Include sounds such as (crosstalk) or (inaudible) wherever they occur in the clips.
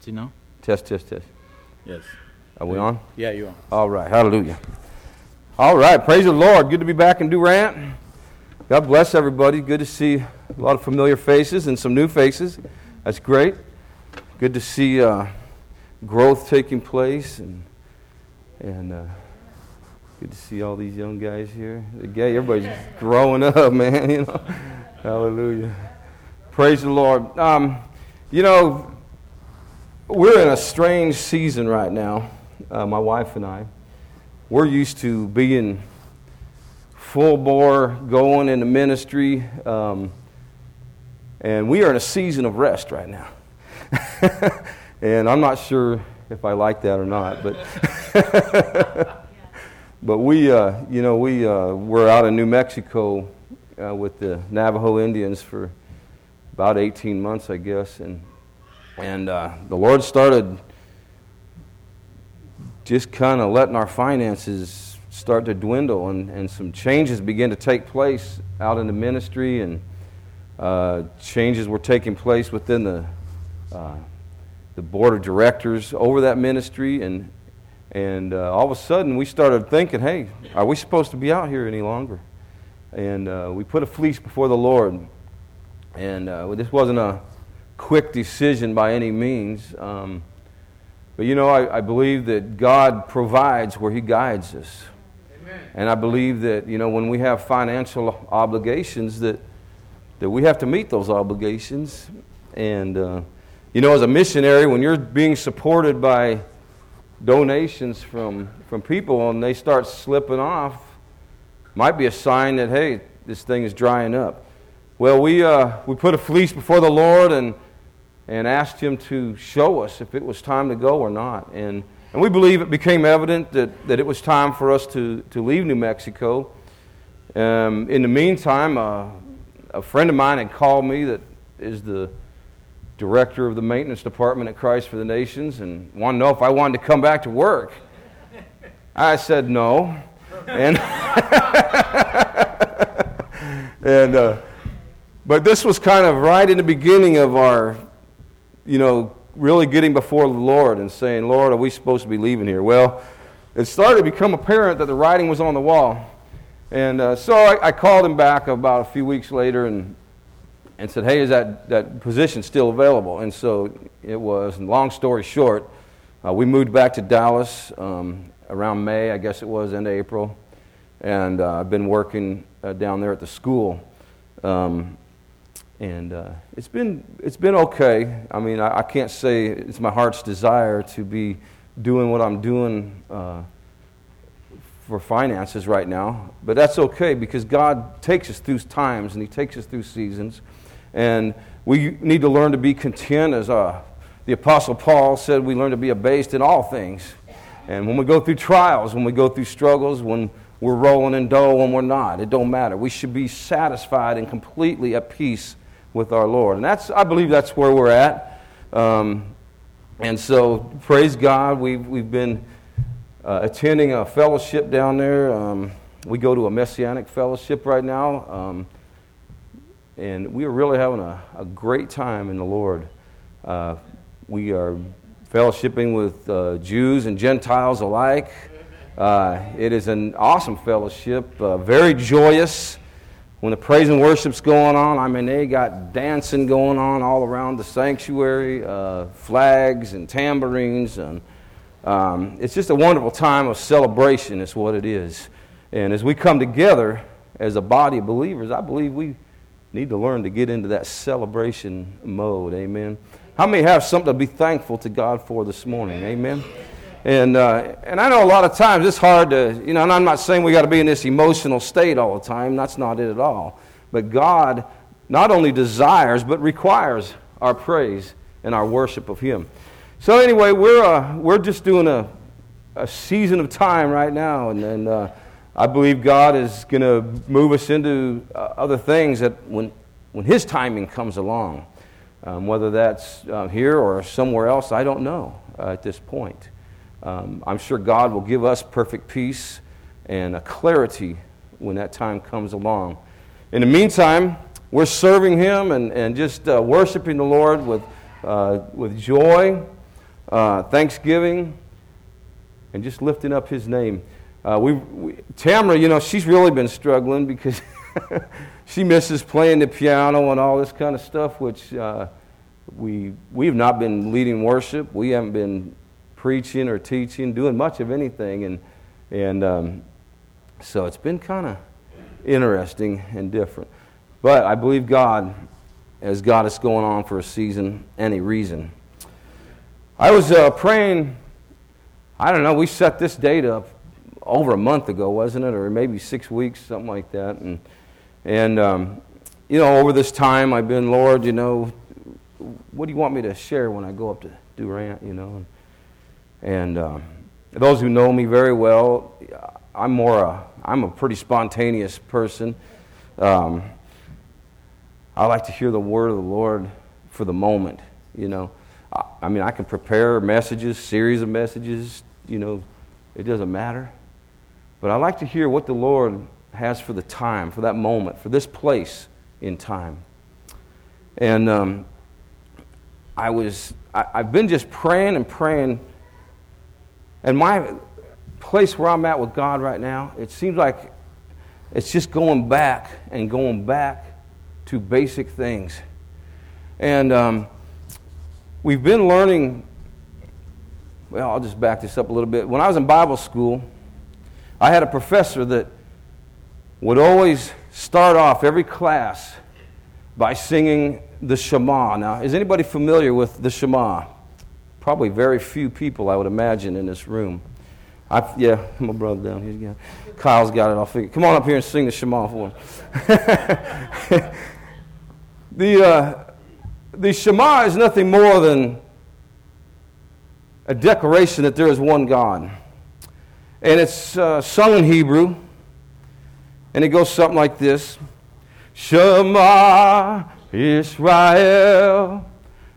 Let's see now. Test, test, test. Yes. Are we on? Yeah, you are. All right. Hallelujah. All right. Praise the Lord. Good to be back in Durant. God bless everybody. Good to see a lot of familiar faces and some new faces. That's great. Good to see uh, growth taking place and and uh, good to see all these young guys here. The gay, everybody's growing up, (laughs) man. You know. Hallelujah. Praise the Lord. Um, you know, we're in a strange season right now, uh, my wife and I. We're used to being full bore, going into ministry, um, and we are in a season of rest right now. (laughs) and I'm not sure if I like that or not, but (laughs) but we, uh, you know, we uh, were out in New Mexico uh, with the Navajo Indians for about 18 months, I guess, and and uh, the Lord started just kind of letting our finances start to dwindle, and, and some changes began to take place out in the ministry, and uh, changes were taking place within the uh, the board of directors over that ministry, and and uh, all of a sudden we started thinking, hey, are we supposed to be out here any longer? And uh, we put a fleece before the Lord, and uh, this wasn't a quick decision by any means. Um, but you know, I, I, believe that God provides where He guides us. Amen. And I believe that, you know, when we have financial obligations, that, that we have to meet those obligations. And, uh, you know, as a missionary, when you're being supported by donations from, from people and they start slipping off, might be a sign that, hey, this thing is drying up. Well, we, uh, we put a fleece before the Lord and, and asked Him to show us if it was time to go or not. And, and we believe it became evident that, that it was time for us to, to leave New Mexico. Um, in the meantime, uh, a friend of mine had called me that is the director of the maintenance department at Christ for the Nations and wanted to know if I wanted to come back to work. I said no. And, (laughs) and uh, but this was kind of right in the beginning of our, you know, really getting before the Lord and saying, Lord, are we supposed to be leaving here? Well, it started to become apparent that the writing was on the wall. And uh, so I, I, called him back about a few weeks later and, and said, hey, is that, that position still available? And so it was. And long story short, uh, we moved back to Dallas um, around May, I guess it was, end of April. And uh, I've been working uh, down there at the school. Um, and uh, it's been it's been okay. I mean, I, I, can't say it's my heart's desire to be doing what I'm doing uh, for finances right now, but that's okay because God takes us through times and He takes us through seasons, and we need to learn to be content. As uh, the Apostle Paul said, we learn to be abased in all things. And when we go through trials, when we go through struggles, when we're rolling in dough, when we're not, it don't matter. We should be satisfied and completely at peace with our Lord. And that's, I believe that's where we're at. Um, and so, praise God, we've, we've been uh, attending a fellowship down there. Um, we go to a messianic fellowship right now. Um, and we are really having a, a great time in the Lord. Uh, we are fellowshipping with uh, Jews and Gentiles alike. Uh, it is an awesome fellowship, uh, very joyous when the praise and worship's going on, I mean, they got dancing going on all around the sanctuary, uh, flags and tambourines, and um, it's just a wonderful time of celebration, is what it is. And as we come together as a body of believers, I believe we need to learn to get into that celebration mode. Amen. How many have something to be thankful to God for this morning? Amen. And, uh, and I know a lot of times it's hard to, you know, and I'm not saying we got to be in this emotional state all the time. That's not it at all. But God not only desires, but requires our praise and our worship of Him. So, anyway, we're, uh, we're just doing a, a season of time right now. And, and uh, I believe God is going to move us into uh, other things that when, when His timing comes along, um, whether that's uh, here or somewhere else, I don't know uh, at this point. Um, I'm sure God will give us perfect peace and a clarity when that time comes along. In the meantime, we're serving Him and, and just uh, worshiping the Lord with, uh, with joy. uh, thanksgiving, and just lifting up His name. Uh, we, we, Tamara, you know, she's really been struggling because (laughs) she misses playing the piano and all this kind of stuff, which uh, we, we have not been leading worship. We haven't been preaching or teaching, doing much of anything. And, and um, so it's been kind of interesting and different. But I believe God has got us going on for a season, any reason. I was uh, praying, I don't know, we set this date up over a month ago, wasn't it? Or maybe six weeks, something like that. And, and um, you know, over this time, I've been, Lord, you know, what do you want me to share when I go up to Durant, you know? And, and um, those who know me very well, I'm more a, I'm a pretty spontaneous person. Um, I like to hear the word of the Lord for the moment, you know. I, I mean, I can prepare messages, series of messages, you know, it doesn't matter. But I like to hear what the Lord has for the time, for that moment, for this place in time. And um, I was, I, I've been just praying and praying. And my place where I'm at with God right now, it seems like it's just going back and going back to basic things. And um, we've been learning, well, I'll just back this up a little bit. When I was in Bible school, I had a professor that would always start off every class by singing the Shema. Now, is anybody familiar with the Shema? Probably very few people, I would imagine, in this room. I, yeah, (laughs) my brother down here. Yeah. Kyle's got it all figured. Come on up here and sing the Shema for him. (laughs) the, uh, the Shema is nothing more than a declaration that there is one God. And it's uh, sung in Hebrew. And it goes something like this Shema Israel,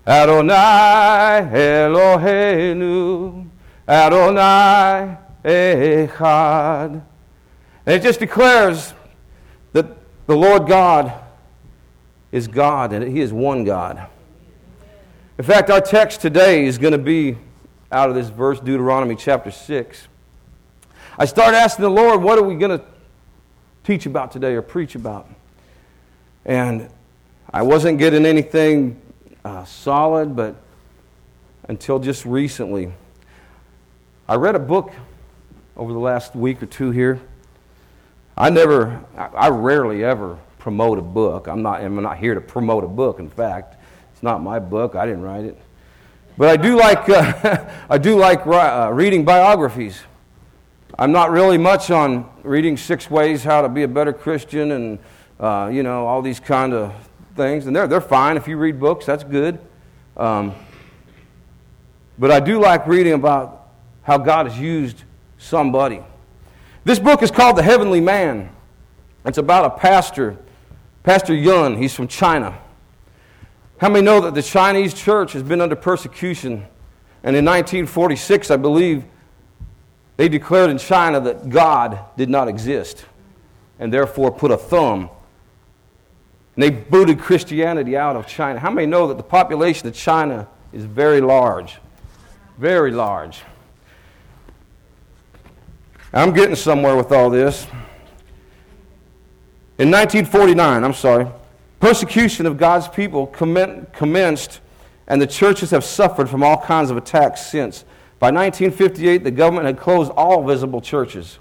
Adonai Eloheinu, Adonai Echad. And it just declares that the Lord God is God and He is one God. In fact, our text today is going to be out of this verse, Deuteronomy chapter 6. I start asking the Lord, what are we going to teach about today or preach about? And I wasn't getting anything uh, solid, but until just recently. I read a book over the last week or two here. I never, I rarely ever promote a book. I'm not, I'm not here to promote a book. In fact, it's not my book. I didn't write it. But I do like, (laughs) uh, I do like uh, reading biographies. I'm not really much on reading six ways how to be a better Christian and uh, you know all these kind of things, and they're they're fine if you read books. That's good. Um, but I do like reading about how God has used somebody. This book is called The Heavenly Man. It's about a pastor, Pastor Yun. He's from China. How many know that the Chinese church has been under persecution? And in 1946, I believe, they declared in China that God did not exist and therefore put a thumb. And they booted Christianity out of China. How many know that the population of China is very large? Very large. I'm getting somewhere with all this. In 1949, I'm sorry, persecution of God's people commenced, and the churches have suffered from all kinds of attacks since. By 1958, the government had closed all visible churches.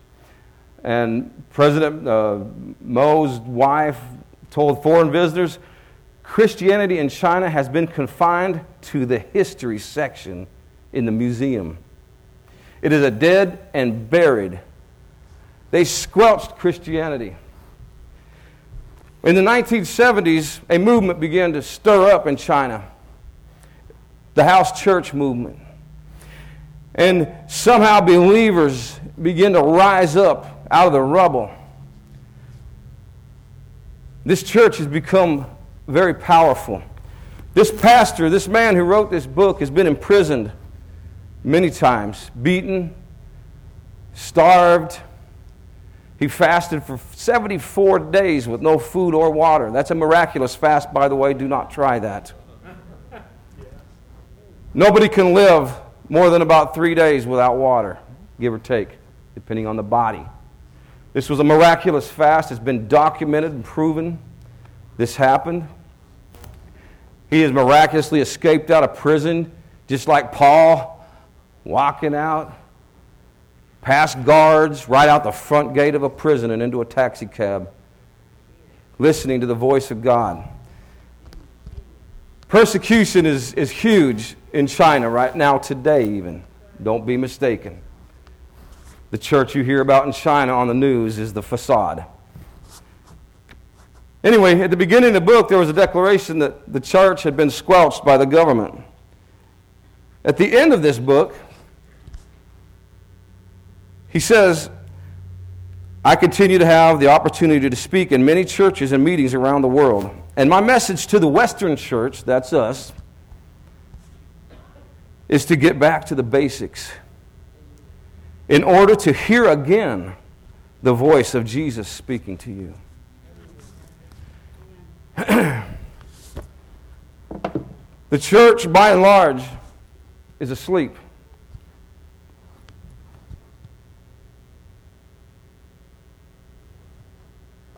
And President uh, Mao's wife told foreign visitors Christianity in China has been confined to the history section in the museum. It is a dead and buried. They squelched Christianity. In the 1970s, a movement began to stir up in China the house church movement. And somehow believers began to rise up out of the rubble. This church has become very powerful. This pastor, this man who wrote this book, has been imprisoned many times, beaten, starved. He fasted for 74 days with no food or water. That's a miraculous fast, by the way. Do not try that. Nobody can live more than about three days without water, give or take, depending on the body. This was a miraculous fast. It's been documented and proven this happened. He has miraculously escaped out of prison, just like Paul, walking out past guards, right out the front gate of a prison and into a taxi cab, listening to the voice of God. Persecution is, is huge in China right now, today, even. Don't be mistaken. The church you hear about in China on the news is the facade. Anyway, at the beginning of the book, there was a declaration that the church had been squelched by the government. At the end of this book, he says, I continue to have the opportunity to speak in many churches and meetings around the world. And my message to the Western church, that's us, is to get back to the basics in order to hear again the voice of Jesus speaking to you. (clears throat) the church, by and large, is asleep.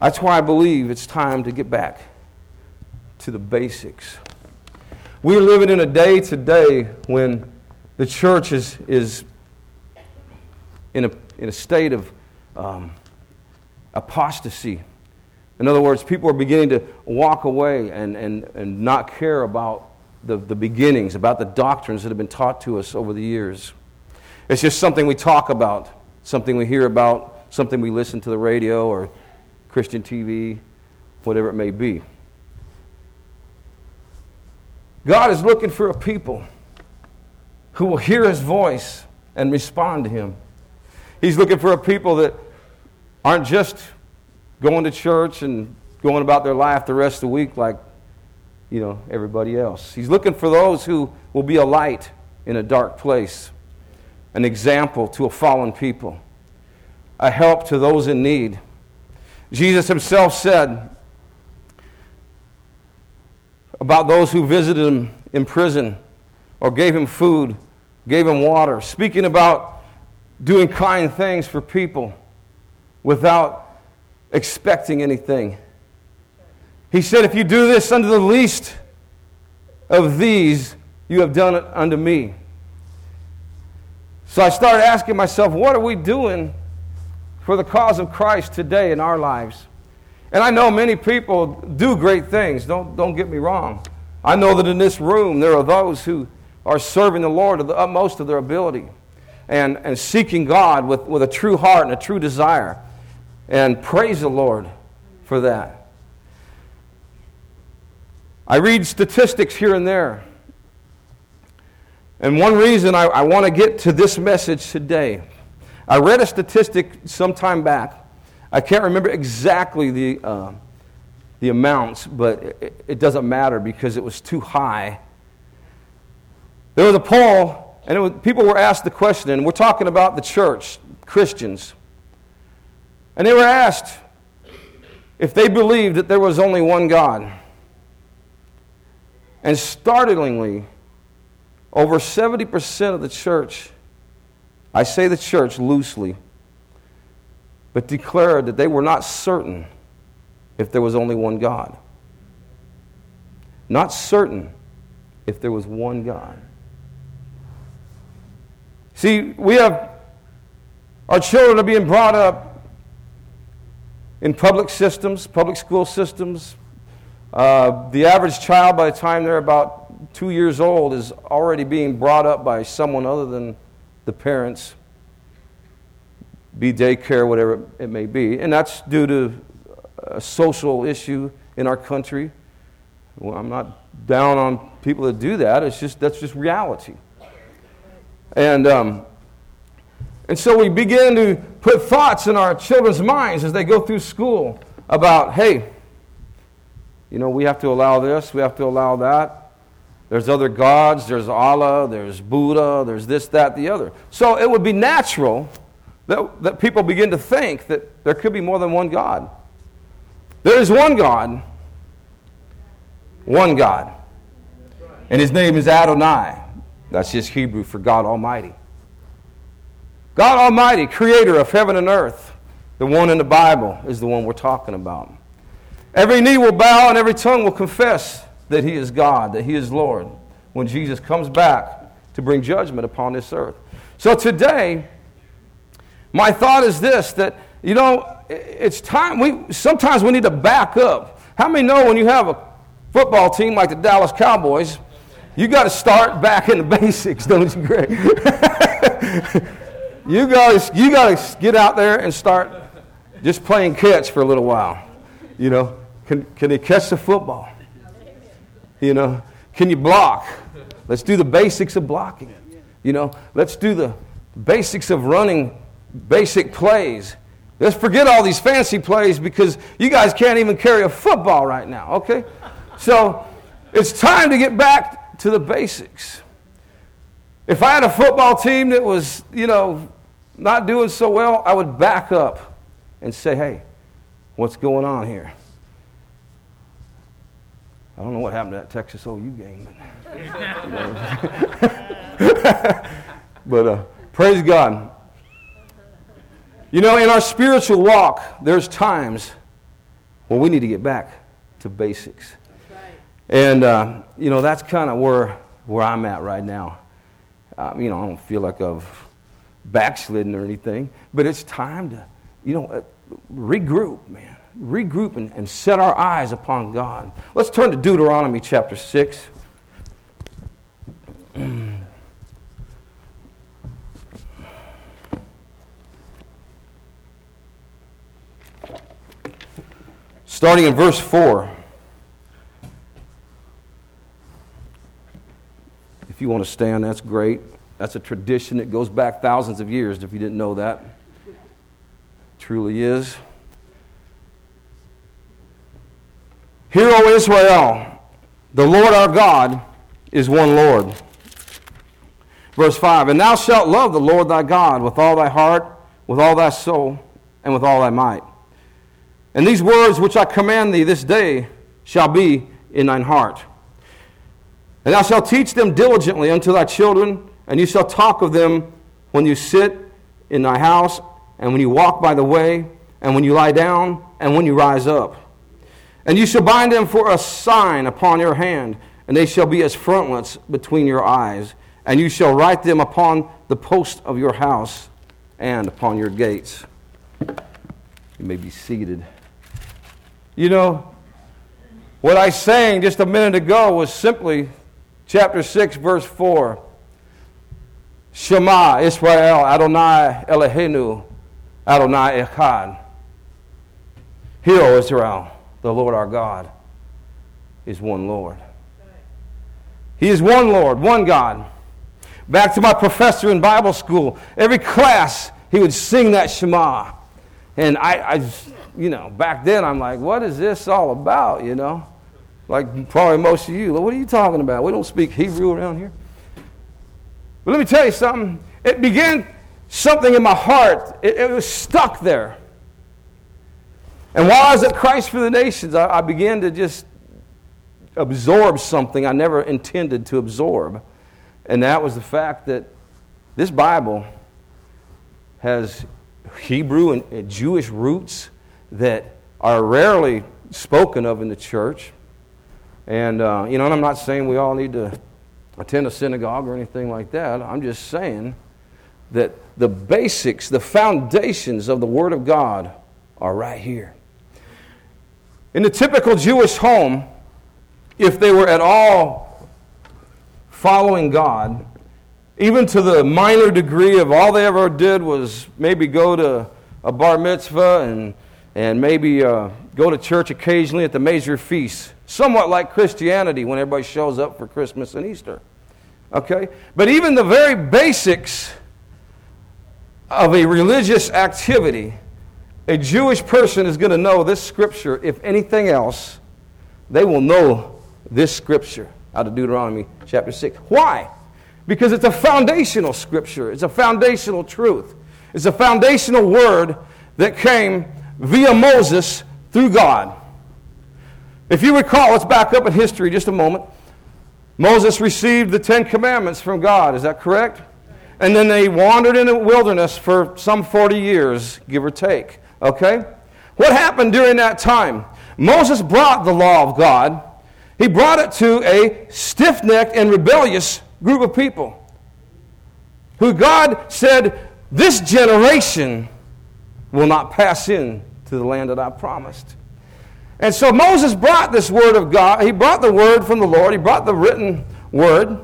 That's why I believe it's time to get back to the basics. We're living in a day today when the church is, is in, a, in a state of um, apostasy. In other words, people are beginning to walk away and, and, and not care about the, the beginnings, about the doctrines that have been taught to us over the years. It's just something we talk about, something we hear about, something we listen to the radio or Christian TV, whatever it may be. God is looking for a people who will hear his voice and respond to him. He's looking for a people that aren't just going to church and going about their life the rest of the week like you know everybody else. He's looking for those who will be a light in a dark place, an example to a fallen people, a help to those in need. Jesus himself said about those who visited him in prison or gave him food, gave him water, speaking about doing kind things for people without expecting anything. He said, If you do this unto the least of these, you have done it unto me. So I started asking myself, what are we doing for the cause of Christ today in our lives. And I know many people do great things, don't, don't get me wrong. I know that in this room there are those who are serving the Lord to the utmost of their ability and, and seeking God with, with a true heart and a true desire. And praise the Lord for that. I read statistics here and there. And one reason I, I want to get to this message today I read a statistic some time back. I can't remember exactly the, uh, the amounts, but it, it, doesn't matter because it was too high. There was a poll, and was, people were asked the question, and we're talking about the church, Christians. And they were asked if they believed that there was only one God. And startlingly, over 70% of the church I say the church loosely, but declared that they were not certain if there was only one God. Not certain if there was one God. See, we have our children are being brought up in public systems, public school systems. Uh, the average child, by the time they're about two years old, is already being brought up by someone other than the parents, be daycare, whatever it may be. And that's due to a social issue in our country. Well, I'm not down on people that do that. It's just that's just reality. And um, and so we begin to put thoughts in our children's minds as they go through school about, hey, you know, we have to allow this, we have to allow that. There's other gods, there's Allah, there's Buddha, there's this, that, the other. So it would be natural that, that people begin to think that there could be more than one God. There is one God, one God, and his name is Adonai. That's just Hebrew for God Almighty. God Almighty, creator of heaven and earth, the one in the Bible is the one we're talking about. Every knee will bow and every tongue will confess that He is God, that He is Lord, when Jesus comes back to bring judgment upon this earth. So today, my thought is this that, you know, it's time, we, sometimes we need to back up. How many know when you have a football team like the Dallas Cowboys, you got to start back in the (laughs) basics, don't you, Greg? (laughs) you guys, you got to get out there and start just playing catch for a little while. You know, can, can they catch the football? You know, can you block? Let's do the basics of blocking. You know, let's do the basics of running basic plays. Let's forget all these fancy plays because you guys can't even carry a football right now, okay? So it's time to get back to the basics. If I had a football team that was, you know, not doing so well, I would back up and say, hey, what's going on here? I don't know what happened to that Texas OU game, but, (laughs) but uh, praise God. You know, in our spiritual walk, there's times when we need to get back to basics. And, uh, you know, that's kind of where, where I'm at right now. Um, you know, I don't feel like I've backslidden or anything, but it's time to, you know, uh, regroup, man regroup and, and set our eyes upon God. Let's turn to Deuteronomy chapter 6. (clears throat) Starting in verse 4. You want to stand, that's great. That's a tradition that goes back thousands of years, if you didn't know that. It truly is. Hear, O Israel, the Lord our God is one Lord. Verse 5 And thou shalt love the Lord thy God with all thy heart, with all thy soul, and with all thy might. And these words which I command thee this day shall be in thine heart. And thou shalt teach them diligently unto thy children, and you shall talk of them when you sit in thy house, and when you walk by the way, and when you lie down, and when you rise up. And you shall bind them for a sign upon your hand, and they shall be as frontlets between your eyes. And you shall write them upon the post of your house and upon your gates. You may be seated. You know, what I sang just a minute ago was simply chapter 6, verse 4. Shema Israel Adonai Eloheinu Adonai Echad. Hear, O Israel the Lord our God is one Lord. He is one Lord, one God. Back to my professor in Bible school, every class he would sing that Shema. And I, I, you know, back then I'm like, what is this all about, you know? Like probably most of you. What are you talking about? We don't speak Hebrew around here. But let me tell you something. It began something in my heart. It, it was stuck there. And while I was at Christ for the Nations, I, I began to just absorb something I never intended to absorb. And that was the fact that this Bible has Hebrew and Jewish roots that are rarely spoken of in the church. And, uh, you know, and I'm not saying we all need to attend a synagogue or anything like that. I'm just saying that the basics, the foundations of the Word of God are right here. In the typical Jewish home, if they were at all following God, even to the minor degree of all they ever did was maybe go to a bar mitzvah and, and maybe uh, go to church occasionally at the major feasts, somewhat like Christianity when everybody shows up for Christmas and Easter. Okay? But even the very basics of a religious activity a Jewish person is going to know this scripture, if anything else, they will know this scripture out of Deuteronomy chapter 6. Why? Because it's a foundational scripture, it's a foundational truth, it's a foundational word that came via Moses through God. If you recall, let's back up in history just a moment. Moses received the Ten Commandments from God. Is that correct? And then they wandered in the wilderness for some 40 years, give or take. Okay? What happened during that time? Moses brought the law of God. He brought it to a stiff necked and rebellious group of people who God said, This generation will not pass in to the land that I promised. And so Moses brought this word of God. He brought the word from the Lord, he brought the written word.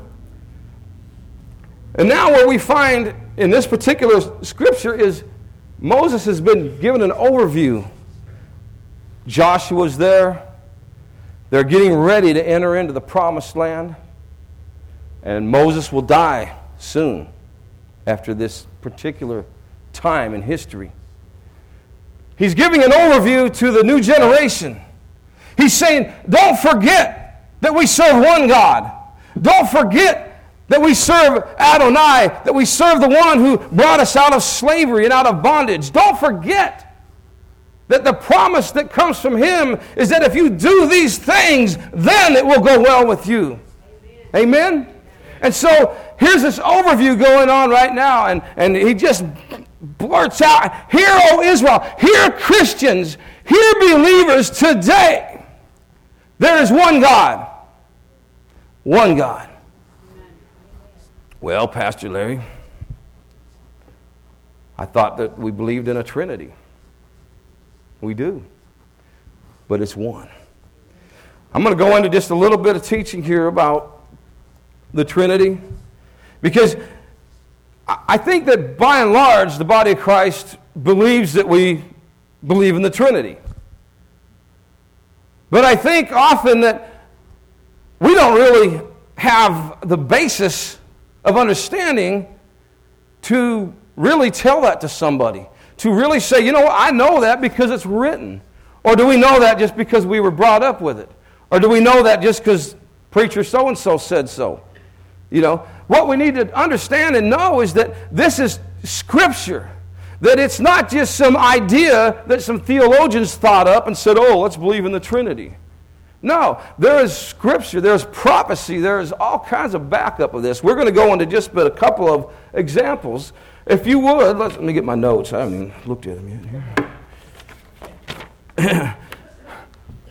And now, what we find in this particular scripture is Moses has been given an overview. Joshua's there. They're getting ready to enter into the promised land. And Moses will die soon after this particular time in history. He's giving an overview to the new generation. He's saying, don't forget that we serve one God. Don't forget that we serve Adonai, that we serve the one who brought us out of slavery and out of bondage. Don't forget that the promise that comes from Him is that if you do these things, then it will go well with you. Amen? Amen? And so here's this overview going on right now, and, and he just blurts out, Hear, O Israel, hear Christians, hear believers today. There is one God. One God. Well, Pastor Larry, I thought that we believed in a Trinity. We do. But it's one. I'm going to go into just a little bit of teaching here about the Trinity because I think that by and large, the body of Christ believes that we believe in the Trinity. But I think often that we don't really have the basis of understanding to really tell that to somebody. To really say, you know I know that because it's written. Or do we know that just because we were brought up with it? Or do we know that just because preacher so and so said so? You know, what we need to understand and know is that this is Scripture. That it's not just some idea that some theologians thought up and said, oh, let's believe in the Trinity. No, there is Scripture, there's prophecy, there's all kinds of backup of this. We're going to go into just but a couple of examples. If you would, let me get my notes. I haven't even looked at them yet here.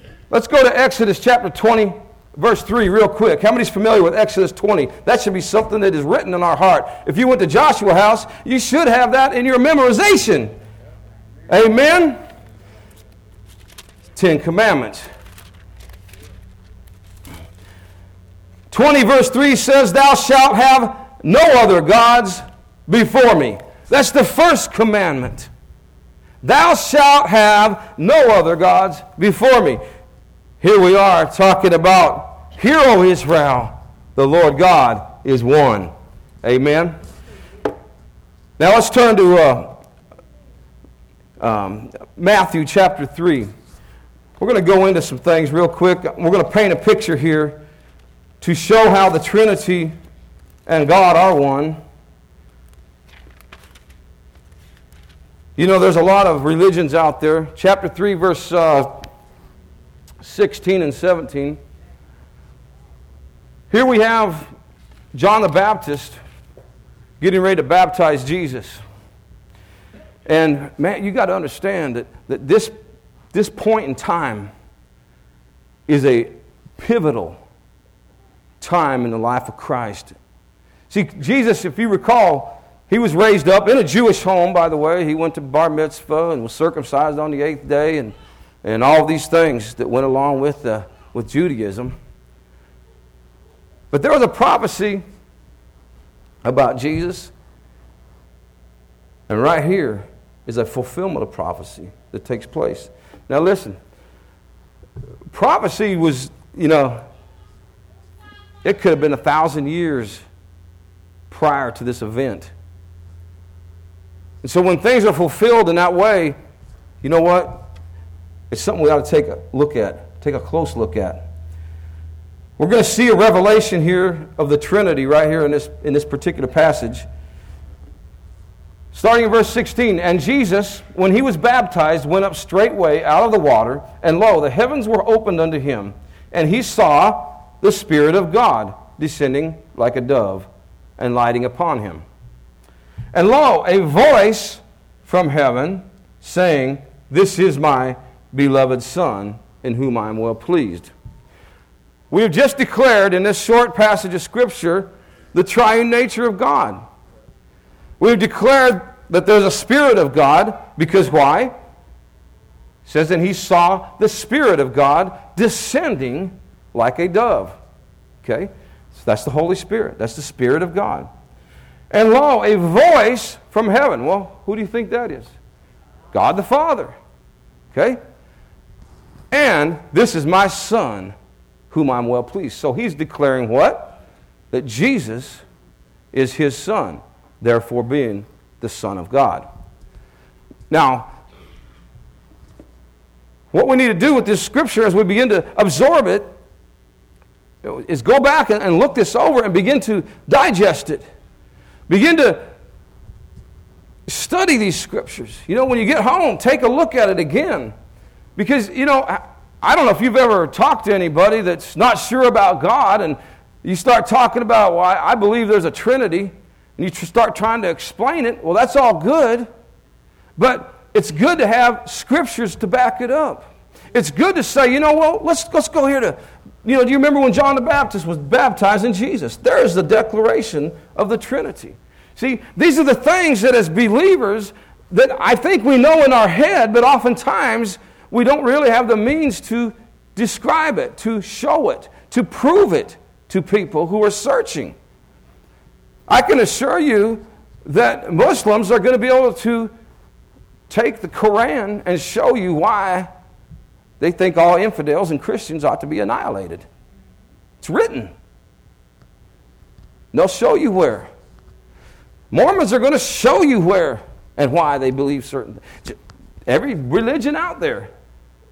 (clears throat) let's go to Exodus chapter 20 verse 3 real quick. How many's familiar with Exodus 20? That should be something that is written in our heart. If you went to Joshua house, you should have that in your memorization. Amen. 10 commandments. 20 verse 3 says, Thou shalt have no other gods before me. That's the first commandment. Thou shalt have no other gods before me. Here we are talking about, Hear, O Israel, the Lord God is one. Amen. Now let's turn to uh, um, Matthew chapter 3. We're going to go into some things real quick. We're going to paint a picture here to show how the Trinity and God are one. You know, there's a lot of religions out there. Chapter 3, verse uh, 16 and 17. Here we have John the Baptist getting ready to baptize Jesus. And man, you got to understand that, that this, this point in time is a pivotal time in the life of Christ. See, Jesus, if you recall, he was raised up in a Jewish home, by the way. He went to bar mitzvah and was circumcised on the eighth day and and all these things that went along with, uh, with Judaism. But there was a prophecy about Jesus. And right here is a fulfillment of prophecy that takes place. Now, listen prophecy was, you know, it could have been a thousand years prior to this event. And so when things are fulfilled in that way, you know what? It's something we ought to take a look at, take a close look at. We're going to see a revelation here of the Trinity right here in this, in this particular passage. Starting in verse 16, and Jesus, when he was baptized, went up straightway out of the water, and lo, the heavens were opened unto him, and he saw the Spirit of God descending like a dove and lighting upon him. And lo, a voice from heaven saying, This is my beloved Son, in whom I am well pleased. We have just declared in this short passage of Scripture the triune nature of God. We've declared that there's a Spirit of God because why? It says, and he saw the Spirit of God descending like a dove. Okay? So that's the Holy Spirit. That's the Spirit of God. And lo, a voice from heaven. Well, who do you think that is? God the Father. Okay? And this is my Son, whom I'm well pleased. So he's declaring what? That Jesus is his Son, therefore being the Son of God. Now, what we need to do with this scripture as we begin to absorb it is go back and look this over and begin to digest it. Begin to study these scriptures. You know, when you get home, take a look at it again. Because, you know, I don't know if you've ever talked to anybody that's not sure about God and you start talking about, well, I believe there's a Trinity, and you start trying to explain it. Well, that's all good. But it's good to have scriptures to back it up. It's good to say, you know, well, let's, let's go here to, you know, do you remember when John the Baptist was baptizing Jesus? There is the declaration of the Trinity. See, these are the things that as believers that I think we know in our head, but oftentimes we don't really have the means to describe it, to show it, to prove it to people who are searching. I can assure you that Muslims are going to be able to take the Koran and show you why they think all infidels and Christians ought to be annihilated. It's written. They'll show you where. Mormons are going to show you where and why they believe certain things. Every religion out there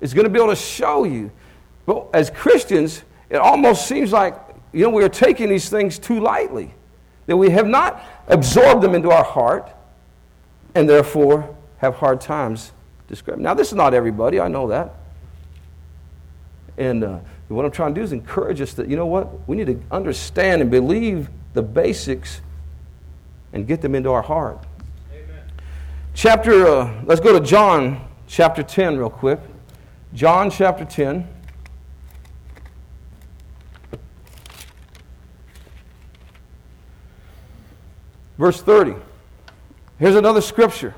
is going to be able to show you. But as Christians, it almost seems like you know we are taking these things too lightly. That we have not absorbed them into our heart and therefore have hard times describing. Now, this is not everybody, I know that. And uh, what I'm trying to do is encourage us that, you know what? We need to understand and believe the basics and get them into our heart. Amen. Chapter, uh, let's go to John chapter 10 real quick. John chapter 10. Verse 30. Here's another scripture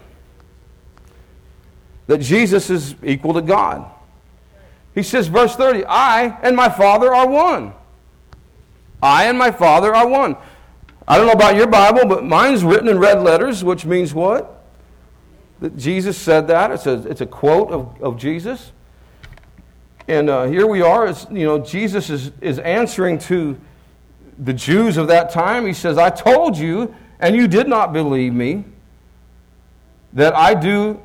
that Jesus is equal to God. He says, verse 30, I and my Father are one. I and my Father are one. I don't know about your Bible, but mine's written in red letters, which means what? That Jesus said that. It's a, it's a quote of, of Jesus. And uh, here we are. It's, you know, Jesus is, is answering to the Jews of that time. He says, I told you, and you did not believe me, that I do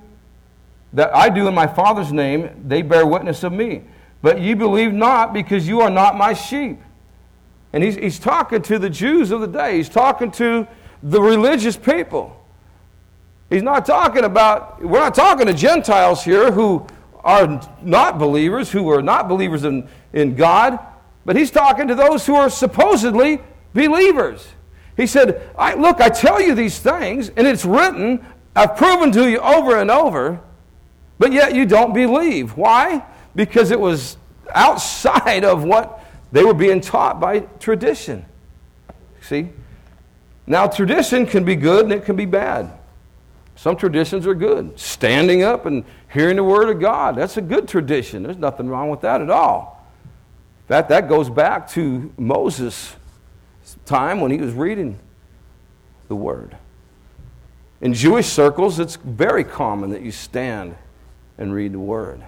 that I do in my Father's name, they bear witness of me. But ye believe not, because you are not my sheep. And he's, he's talking to the Jews of the day, he's talking to the religious people. He's not talking about, we're not talking to Gentiles here who are not believers, who are not believers in, in God, but he's talking to those who are supposedly believers. He said, I, Look, I tell you these things, and it's written, I've proven to you over and over, but yet you don't believe. Why? Because it was outside of what they were being taught by tradition. See? Now, tradition can be good and it can be bad. Some traditions are good. Standing up and hearing the Word of God, that's a good tradition. There's nothing wrong with that at all. In fact, that goes back to Moses' time when he was reading the Word. In Jewish circles, it's very common that you stand and read the Word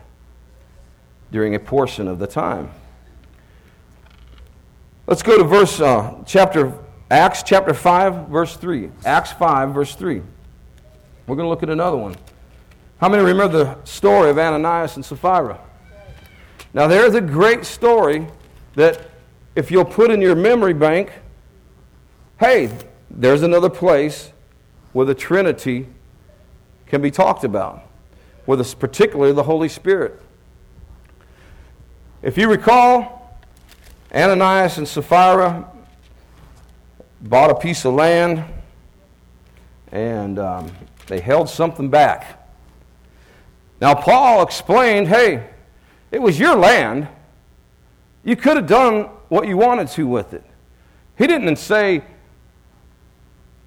during a portion of the time. Let's go to verse uh, chapter Acts chapter 5 verse 3. Acts 5 verse 3. We're going to look at another one. How many remember the story of Ananias and Sapphira? Now there's a great story that if you'll put in your memory bank, hey, there's another place where the Trinity can be talked about, where this particularly the Holy Spirit. If you recall, Ananias and Sapphira bought a piece of land and um, they held something back. Now, Paul explained hey, it was your land. You could have done what you wanted to with it. He didn't say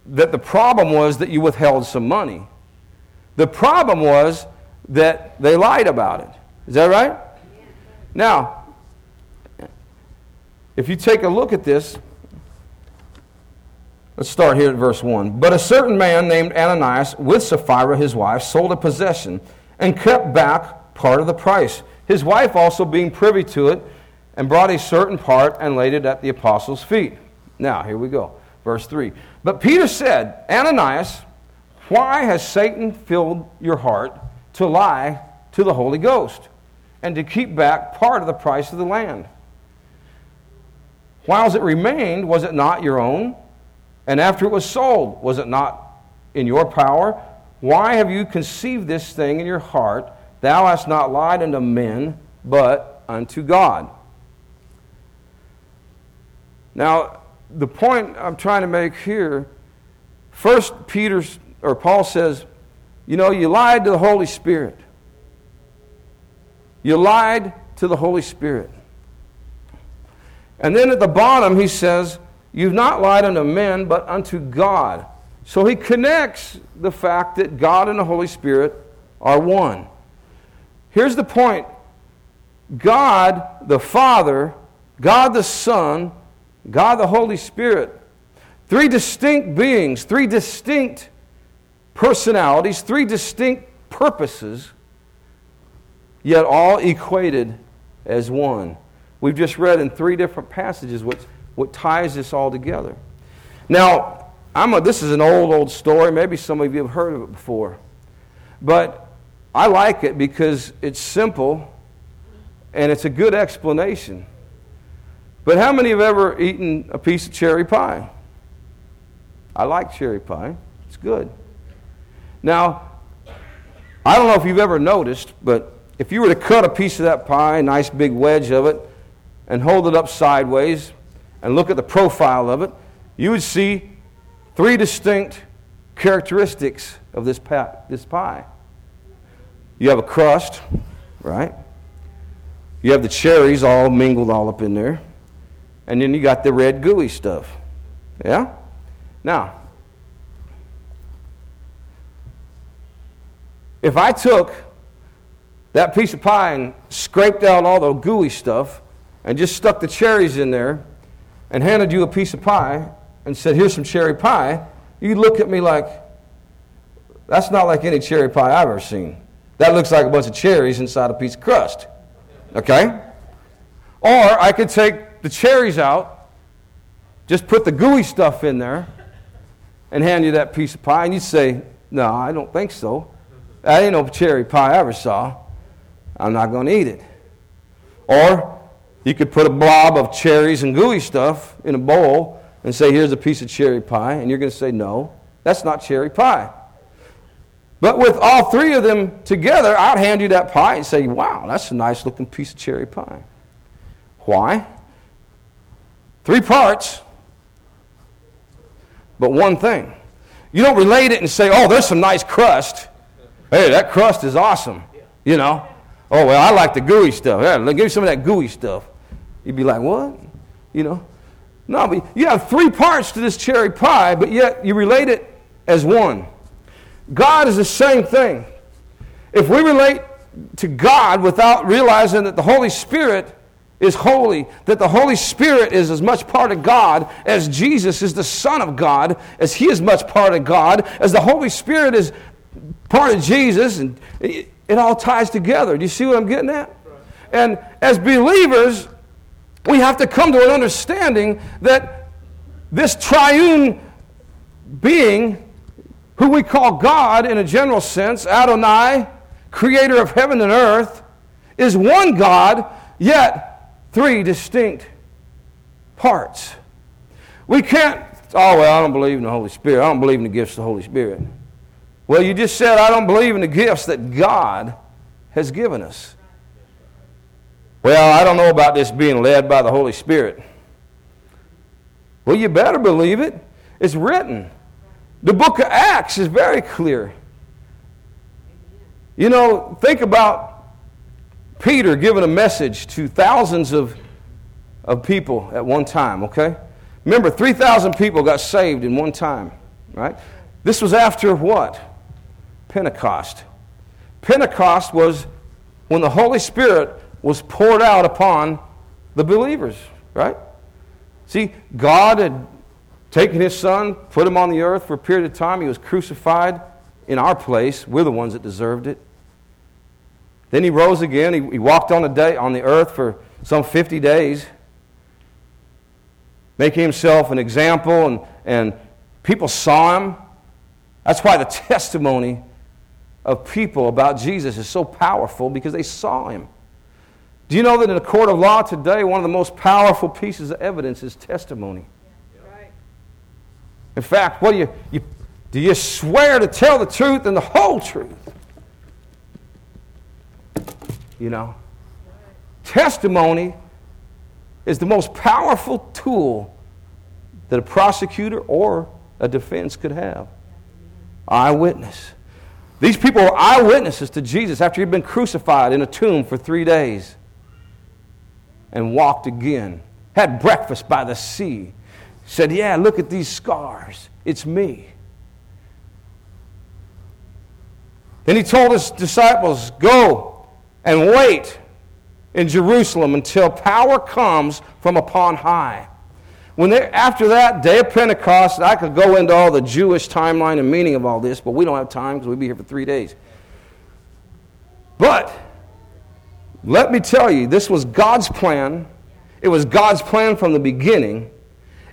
that the problem was that you withheld some money. The problem was that they lied about it. Is that right? Now, if you take a look at this, let's start here at verse 1. But a certain man named Ananias, with Sapphira his wife, sold a possession and kept back part of the price. His wife also being privy to it, and brought a certain part and laid it at the apostles' feet. Now, here we go. Verse 3. But Peter said, Ananias, why has Satan filled your heart to lie to the Holy Ghost and to keep back part of the price of the land? Whiles it remained, was it not your own? And after it was sold, was it not in your power? Why have you conceived this thing in your heart? Thou hast not lied unto men, but unto God. Now, the point I'm trying to make here, first Peter or Paul says, you know, you lied to the Holy Spirit. You lied to the Holy Spirit. And then at the bottom he says, You've not lied unto men, but unto God. So he connects the fact that God and the Holy Spirit are one. Here's the point God the Father, God the Son, God the Holy Spirit. Three distinct beings, three distinct personalities, three distinct purposes, yet all equated as one. We've just read in three different passages what, what ties this all together. Now, I'm a, this is an old, old story. Maybe some of you have heard of it before. But I like it because it's simple and it's a good explanation. But how many have ever eaten a piece of cherry pie? I like cherry pie, it's good. Now, I don't know if you've ever noticed, but if you were to cut a piece of that pie, a nice big wedge of it, and hold it up sideways and look at the profile of it, you would see three distinct characteristics of this pie. You have a crust, right? You have the cherries all mingled all up in there and then you got the red gooey stuff. Yeah? Now, if I took that piece of pie and scraped out all the gooey stuff and just stuck the cherries in there and handed you a piece of pie and said, Here's some cherry pie, you'd look at me like, That's not like any cherry pie I've ever seen. That looks like a bunch of cherries inside a piece of crust. Okay? Or I could take the cherries out, just put the gooey stuff in there, and hand you that piece of pie, and you'd say, No, I don't think so. That ain't no cherry pie I ever saw. I'm not going to eat it. Or you could put a blob of cherries and gooey stuff in a bowl and say, Here's a piece of cherry pie, and you're going to say, No, that's not cherry pie. But with all three of them together, I'd hand you that pie and say, Wow, that's a nice looking piece of cherry pie. Why? Three parts, but one thing. You don't relate it and say, oh, there's some nice crust. Hey, that crust is awesome. You know? Oh, well, I like the gooey stuff. Yeah, give me some of that gooey stuff. You'd be like, what? You know? No, but you have three parts to this cherry pie, but yet you relate it as one. God is the same thing. If we relate to God without realizing that the Holy Spirit is holy, that the Holy Spirit is as much part of God as Jesus is the Son of God, as He is much part of God, as the Holy Spirit is part of Jesus, and it, all ties together. Do you see what I'm getting at? And as believers, we have to come to an understanding that this triune being, who we call God in a general sense, Adonai, creator of heaven and earth, is one God, yet three distinct parts. We can't, oh, well, I don't believe in the Holy Spirit. I don't believe in the gifts of the Holy Spirit. Well, you just said, I don't believe in the gifts that God has given us. Well, I don't know about this being led by the Holy Spirit. Well, you better believe it. It's written. The book of Acts is very clear. You know, think about Peter giving a message to thousands of, of people at one time, okay? Remember, 3,000 people got saved in one time, right? This was after what? Pentecost. Pentecost was when the Holy Spirit was poured out upon the believers, right? See, God had taken his son, put him on the earth for a period of time. He was crucified in our place. We're the ones that deserved it. Then he rose again. He, he walked on the, day, on the earth for some 50 days, making himself an example, and, and people saw him. That's why the testimony of people about Jesus is so powerful because they saw him. Do you know that in a court of law today, one of the most powerful pieces of evidence is testimony? In fact, what do you, you do you swear to tell the truth and the whole truth? You know, testimony is the most powerful tool that a prosecutor or a defense could have. Eyewitness. These people were eyewitnesses to Jesus after he'd been crucified in a tomb for three days and walked again, had breakfast by the sea, said, Yeah, look at these scars. It's me. Then he told his disciples, Go and wait in Jerusalem until power comes from upon high. When they, after that day of Pentecost, I could go into all the Jewish timeline and meaning of all this, but we don't have time because we'll be here for three days. But let me tell you, this was God's plan. It was God's plan from the beginning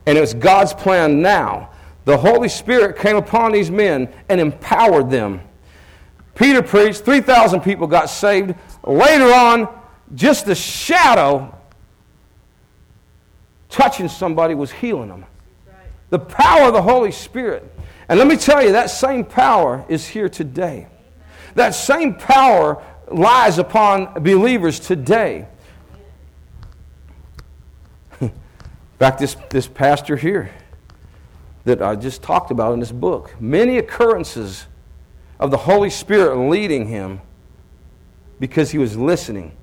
and it's God's plan now. The Holy Spirit came upon these men and empowered them. Peter preached, 3,000 people got saved. Later on, just the shadow touching somebody was healing them. The power of the Holy Spirit. And let me tell you, that same power is here today. That same power lies upon believers today. (laughs) fact, this, this pastor here that I just talked about in this book, many occurrences of the Holy Spirit leading him because he was listening.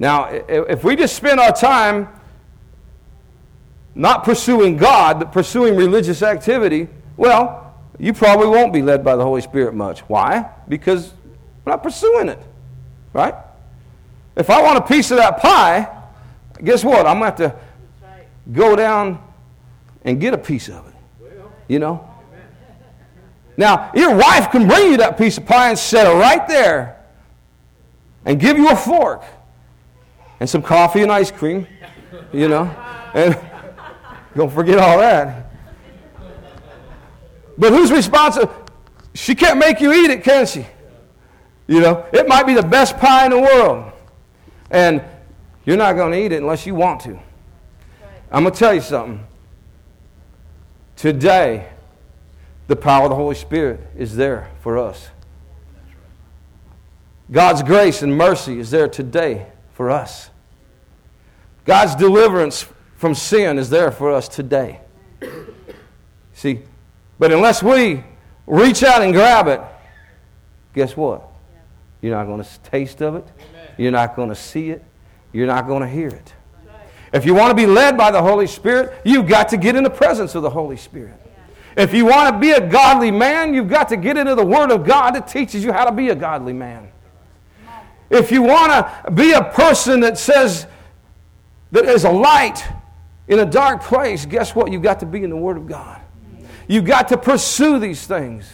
Now, if we just spend our time not pursuing God, but pursuing religious activity, well, you probably won't be led by the Holy Spirit much. Why? Because we're not pursuing it, right? If I want a piece of that pie, guess what? I'm going to have to go down and get a piece of it. You know? Now, your wife can bring you that piece of pie and set it right there and give you a fork and some coffee and ice cream, you know? And don't forget all that. But who's responsible? She can't make you eat it, can she? You know, it might be the best pie in the world. And you're not going to eat it unless you want to. I'm going to tell you something. Today, the power of the Holy Spirit is there for us. God's grace and mercy is there today for us. God's deliverance from sin is there for us today. See, but unless we reach out and grab it, guess what? You're not going to taste of it. You're not going to see it. You're not going to hear it. If you want to be led by the Holy Spirit, you've got to get in the presence of the Holy Spirit. If you want to be a godly man, you've got to get into the Word of God that teaches you how to be a godly man. If you want to be a person that says that is a light in a dark place, guess what? You've got to be in the Word of God. You've got to pursue these things.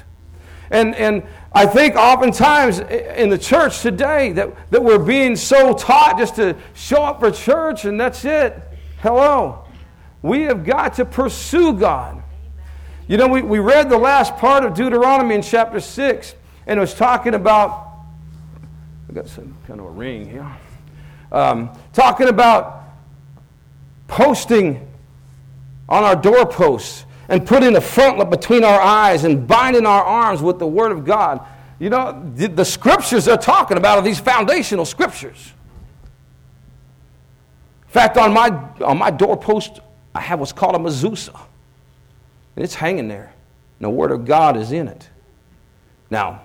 And, and I think oftentimes in the church today that, that we're being so taught just to show up for church and that's it. Hello. We have got to pursue God. You know, we, we read the last part of Deuteronomy in chapter 6, and it was talking about, I've got some kind of a ring here, um, talking about posting on our doorposts and putting a frontlet between our eyes and binding our arms with the Word of God. You know, the, scriptures they're talking about are these foundational scriptures. In fact, on my, on my doorpost, I have what's called a mezuzah. And it's hanging there. And the Word of God is in it. Now,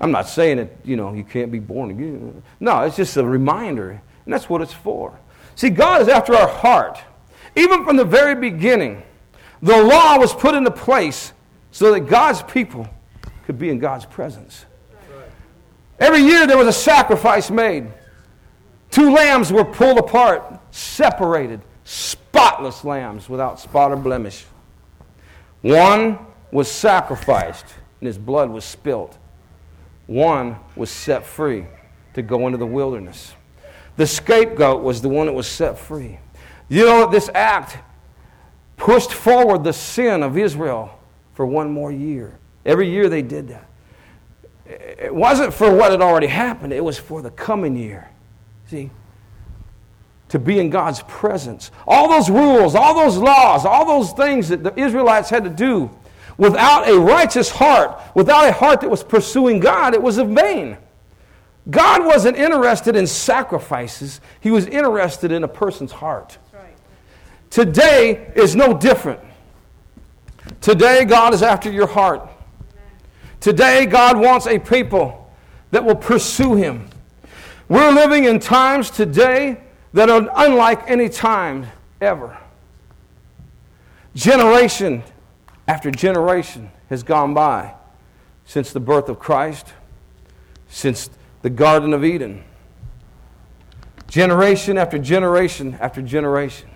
I'm not saying that, you know, you can't be born again. No, it's just a reminder. And that's what it's for. See, God is after our heart. Even from the very beginning, the law was put into place so that God's people could be in God's presence. Every year there was a sacrifice made. Two lambs were pulled apart, separated, spotless lambs without spot or blemish. One was sacrificed and his blood was spilt. One was set free to go into the wilderness. The scapegoat was the one that was set free. You know this act pushed forward the sin of Israel for one more year. Every year they did that. It wasn't for what had already happened, it was for the coming year. See? To be in God's presence. All those rules, all those laws, all those things that the Israelites had to do without a righteous heart, without a heart that was pursuing God, it was in vain. God wasn't interested in sacrifices, He was interested in a person's heart. Right. Today is no different. Today, God is after your heart. Today, God wants a people that will pursue Him. We're living in times today that are unlike any time ever. Generation after generation has gone by since the birth of Christ, since the Garden of Eden. Generation after generation after generation.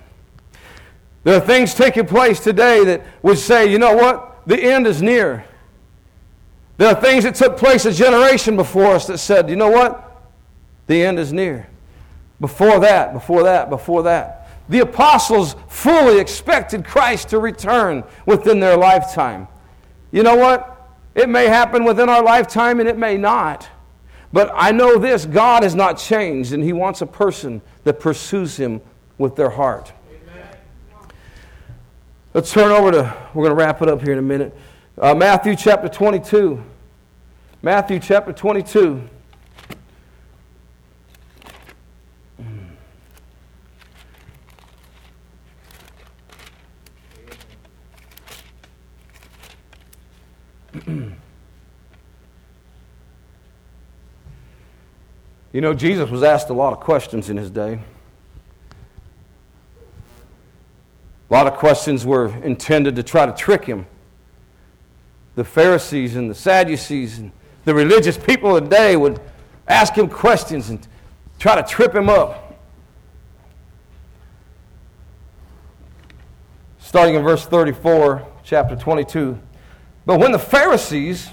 There are things taking place today that would say, you know what? The end is near. There are things that took place a generation before us that said, you know what? The end is near. Before that, before that, before that. The apostles fully expected Christ to return within their lifetime. You know what? It may happen within our lifetime and it may not. But I know this God has not changed, and He wants a person that pursues Him with their heart. Amen. Let's turn over to, we're going to wrap it up here in a minute. Uh, Matthew chapter 22. Matthew chapter 22. (clears throat) you know, Jesus was asked a lot of questions in his day. A lot of questions were intended to try to trick him. The Pharisees and the Sadducees and the religious people of the day would ask him questions and try to trip him up. Starting in verse 34, chapter 22. But when the Pharisees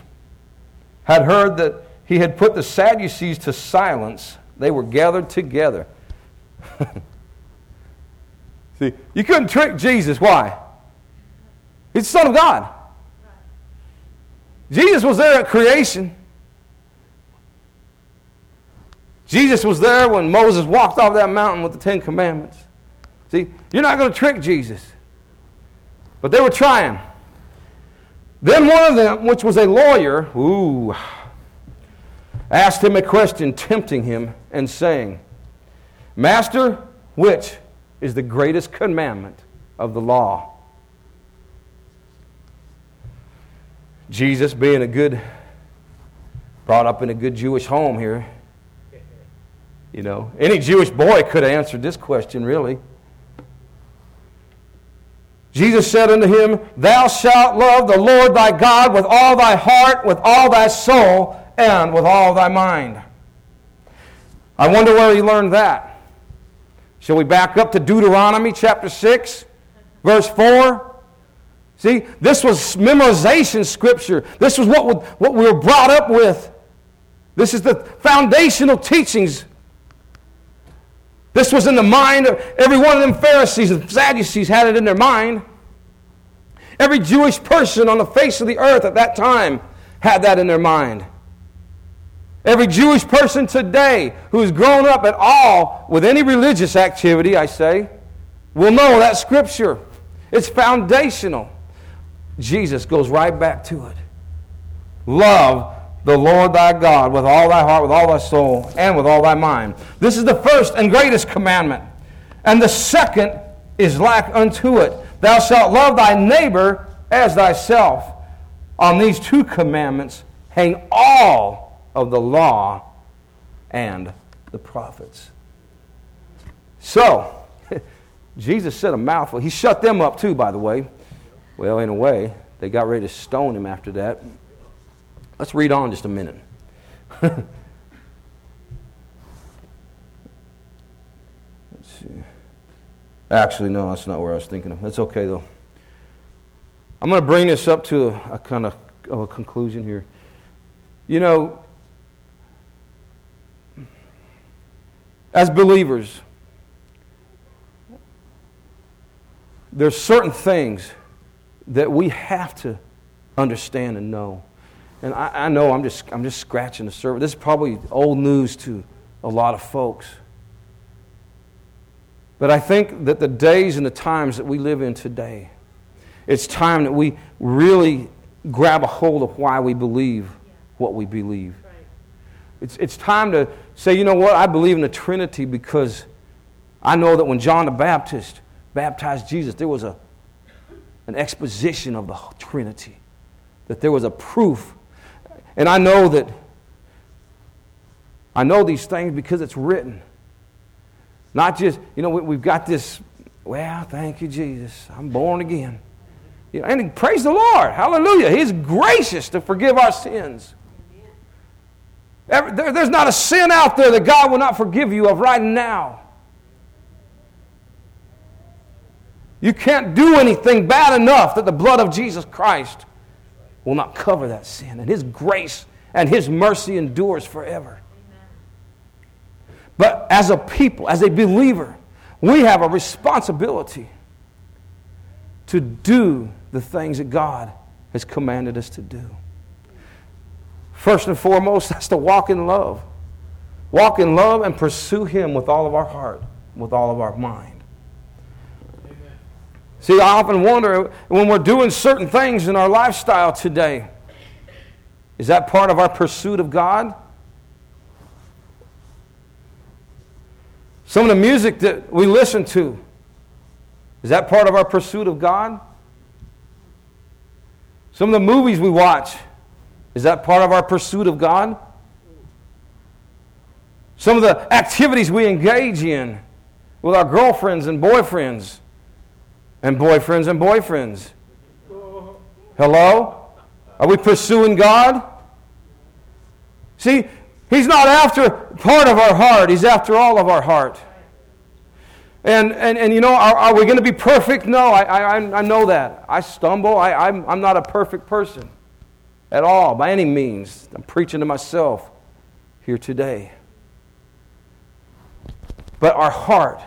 had heard that he had put the Sadducees to silence, they were gathered together. (laughs) See, you couldn't trick Jesus. Why? He's the Son of God. Jesus was there at creation. Jesus was there when Moses walked off that mountain with the Ten Commandments. See, you're not going to trick Jesus. But they were trying. Then one of them, which was a lawyer, ooh, asked him a question, tempting him and saying, Master, which is the greatest commandment of the law? Jesus, being a good, brought up in a good Jewish home here, you know, any Jewish boy could have answered this question, really. Jesus said unto him, Thou shalt love the Lord thy God with all thy heart, with all thy soul, and with all thy mind. I wonder where he learned that. Shall we back up to Deuteronomy chapter 6, verse 4? See, this was memorization scripture. This was what, what we were brought up with. This is the foundational teachings this was in the mind of every one of them Pharisees and Sadducees had it in their mind. Every Jewish person on the face of the earth at that time had that in their mind. Every Jewish person today who has grown up at all with any religious activity, I say, will know that scripture. It's foundational. Jesus goes right back to it. Love the Lord thy God with all thy heart, with all thy soul, and with all thy mind. This is the first and greatest commandment. And the second is like unto it. Thou shalt love thy neighbor as thyself. On these two commandments hang all of the law and the prophets. So, (laughs) Jesus said a mouthful. He shut them up too, by the way. Well, in a way, they got ready to stone him after that. Let's read on just a minute. (laughs) Let's see. Actually, no, that's not where I was thinking of. That's okay, though. I'm going to bring this up to a, a kind of, of a conclusion here. You know, as believers, there's certain things that we have to understand and know. And I, I, know I'm just, I'm just scratching the surface. This is probably old news to a lot of folks. But I think that the days and the times that we live in today, it's time that we really grab a hold of why we believe what we believe. It's, it's time to say, you know what, I believe in the Trinity because I know that when John the Baptist baptized Jesus, there was a, an exposition of the Trinity, that there was a proof. And I know that I know these things because it's written. Not just, you know, we, have got this, well, thank you, Jesus. I'm born again. You know, and praise the Lord. Hallelujah. He's gracious to forgive our sins. There, there's not a sin out there that God will not forgive you of right now. You can't do anything bad enough that the blood of Jesus Christ will not cover that sin. And His grace and His mercy endures forever. But as a people, as a believer, we have a responsibility to do the things that God has commanded us to do. First and foremost, that's to walk in love. Walk in love and pursue Him with all of our heart, with all of our mind. See, I often wonder when we're doing certain things in our lifestyle today, is that part of our pursuit of God? Some of the music that we listen to, is that part of our pursuit of God? Some of the movies we watch, is that part of our pursuit of God? Some of the activities we engage in with our girlfriends and boyfriends, and boyfriends and boyfriends. Hello? Are we pursuing God? See, He's not after part of our heart, He's after all of our heart. And, and, and you know, are, are we going to be perfect? No, I, I, I know that. I stumble. I, I'm, I'm not a perfect person at all, by any means. I'm preaching to myself here today. But our heart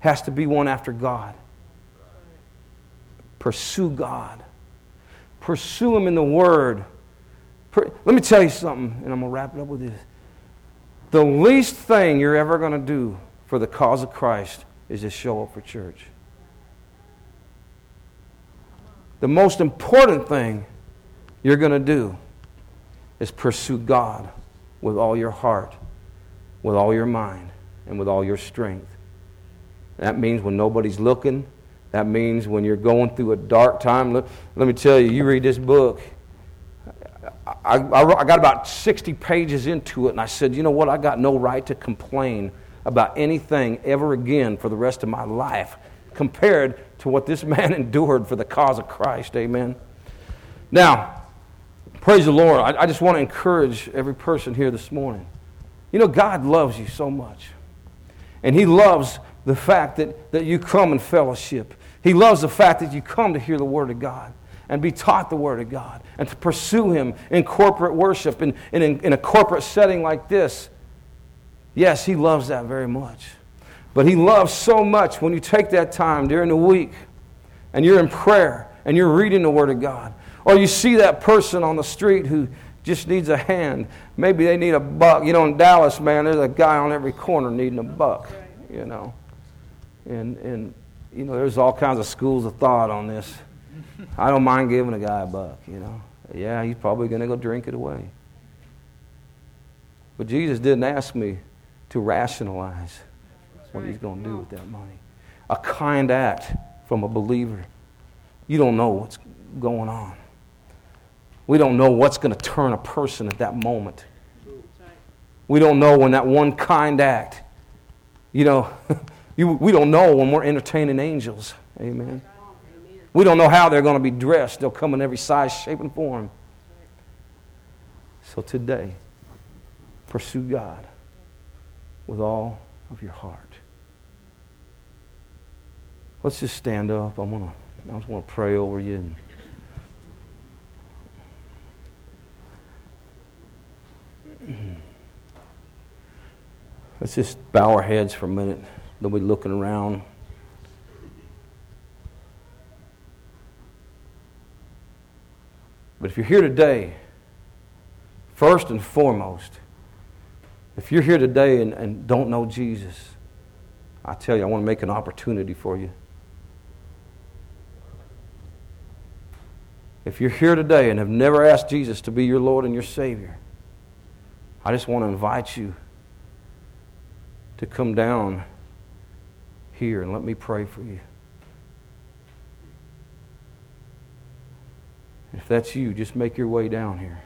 has to be one after God. Pursue God. Pursue Him in the Word. Let me tell you something, and I'm going to wrap it up with this. The least thing you're ever going to do for the cause of Christ is to show up for church. The most important thing you're going to do is pursue God with all your heart, with all your mind, and with all your strength. That means when nobody's looking, that means when you're going through a dark time, let, let me tell you, you read this book. I, I, I got about 60 pages into it, and I said, you know what? I got no right to complain about anything ever again for the rest of my life compared to what this man (laughs) endured for the cause of Christ. Amen. Now, praise the Lord. I, I just want to encourage every person here this morning. You know, God loves you so much. And He loves the fact that, that you come in fellowship. He loves the fact that you come to hear the Word of God and be taught the Word of God and to pursue Him in corporate worship and, in, in a corporate setting like this. Yes, He loves that very much. But He loves so much when you take that time during the week and you're in prayer and you're reading the Word of God. Or you see that person on the street who just needs a hand. Maybe they need a buck. You know, in Dallas, man, there's a guy on every corner needing a buck, you know. And, and you know, there's all kinds of schools of thought on this. I don't mind giving a guy a buck, you know. Yeah, he's probably going to go drink it away. But Jesus didn't ask me to rationalize what he's going to do with that money. a kind act from a believer, you don't know what's going on. We don't know what's going to turn a person at that moment. We don't know when that one kind act, you know, (laughs) you, we don't know when we're entertaining angels. Amen. We don't know how they're going to be dressed. They'll come in every size, shape, and form. So today, pursue God with all of your heart. Let's just stand up. I'm gonna, I just want to pray over you. Let's just bow our heads for a minute. Nobody looking around. But if you're here today, first and foremost, if you're here today and, and don't know Jesus, I tell you, I want to make an opportunity for you. If you're here today and have never asked Jesus to be your Lord and your Savior, I just want to invite you to come down here and let me pray for you. If that's you, just make your way down here.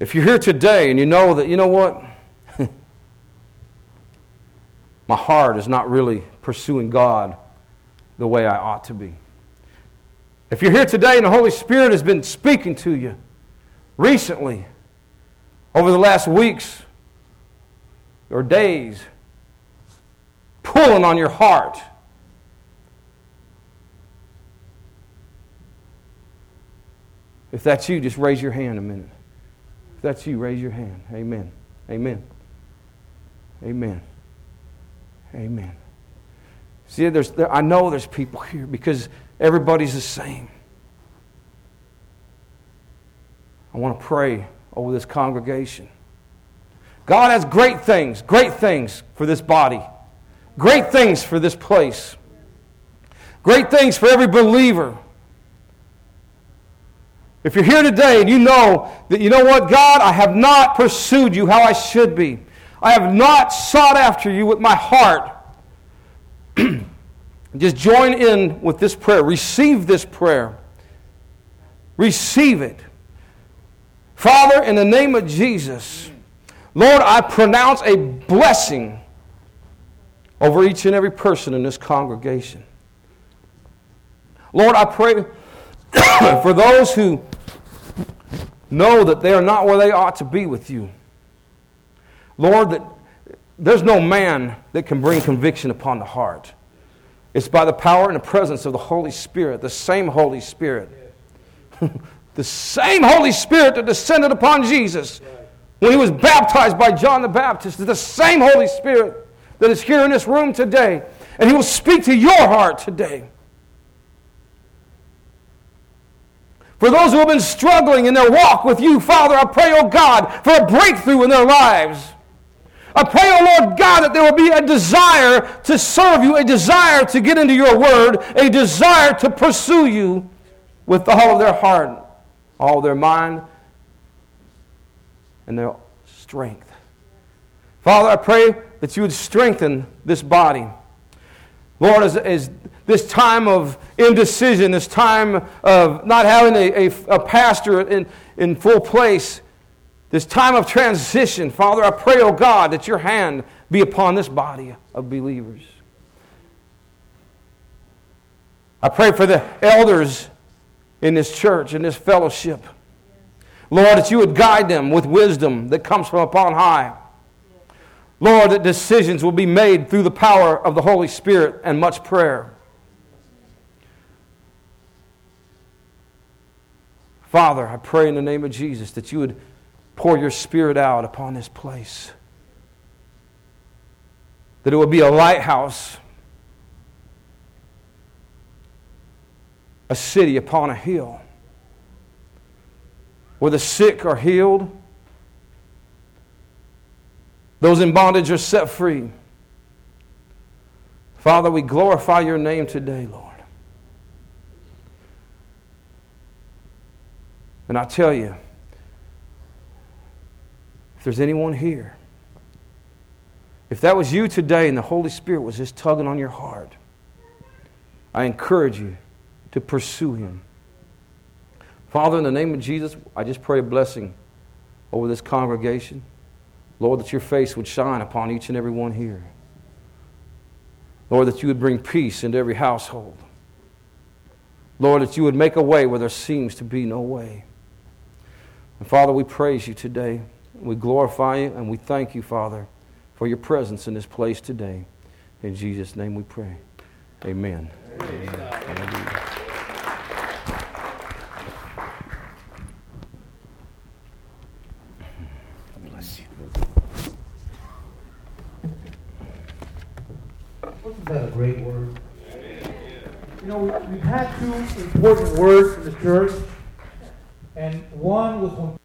If you're here today and you know that, you know what? (laughs) My heart is not really pursuing God the way I ought to be. If you're here today and the Holy Spirit has been speaking to you recently, over the last weeks or days, pulling on your heart, if that's you, just raise your hand a minute. If that's you, raise your hand. Amen. Amen. Amen. Amen. See, there's, there, I know there's people here because everybody's the same. I want to pray over this congregation. God has great things, great things for this body, great things for this place, great things for every believer. If you're here today and you know that, you know what, God, I have not pursued you how I should be, I have not sought after you with my heart. (clears throat) Just join in with this prayer. Receive this prayer. Receive it. Father, in the name of Jesus, Lord, I pronounce a blessing over each and every person in this congregation. Lord, I pray (clears throat) for those who know that they are not where they ought to be with you. Lord, that there's no man that can bring conviction upon the heart. It's by the power and the presence of the Holy Spirit, the same Holy Spirit. (laughs) the same Holy Spirit that descended upon Jesus when he was baptized by John the Baptist. The same Holy Spirit that is here in this room today. And he will speak to your heart today. For those who have been struggling in their walk with you, Father, I pray, oh God, for a breakthrough in their lives. I pray, oh Lord God, that there will be a desire to serve you, a desire to get into your word, a desire to pursue you with all of their heart, all of their mind, and their strength. Father, I pray that you would strengthen this body. Lord, as, as this time of indecision, this time of not having a, a, a pastor in, in full place, this time of transition, Father, I pray, oh God, that your hand be upon this body of believers. I pray for the elders in this church, in this fellowship. Lord, that you would guide them with wisdom that comes from upon high. Lord, that decisions will be made through the power of the Holy Spirit and much prayer. Father, I pray in the name of Jesus that you would pour your Spirit out upon this place. That it will be a lighthouse, a city upon a hill, where the sick are healed, those in bondage are set free. Father, we glorify your name today, Lord. And I tell you, if there's anyone here If that was you today and the Holy Spirit was just tugging on your heart, I encourage you to pursue Him. Father, in the name of Jesus, I just pray a blessing over this congregation. Lord, that your face would shine upon each and every one here. Lord, that you would bring peace into every household. Lord, that you would make a way where there seems to be no way. And Father, we praise you today. We glorify you and we thank you, Father, for your presence in this place today. In Jesus' name we pray. Amen. Amen. Amen. Bless you. Wasn't that a great word? You know, we've had two important words in the church, and one was when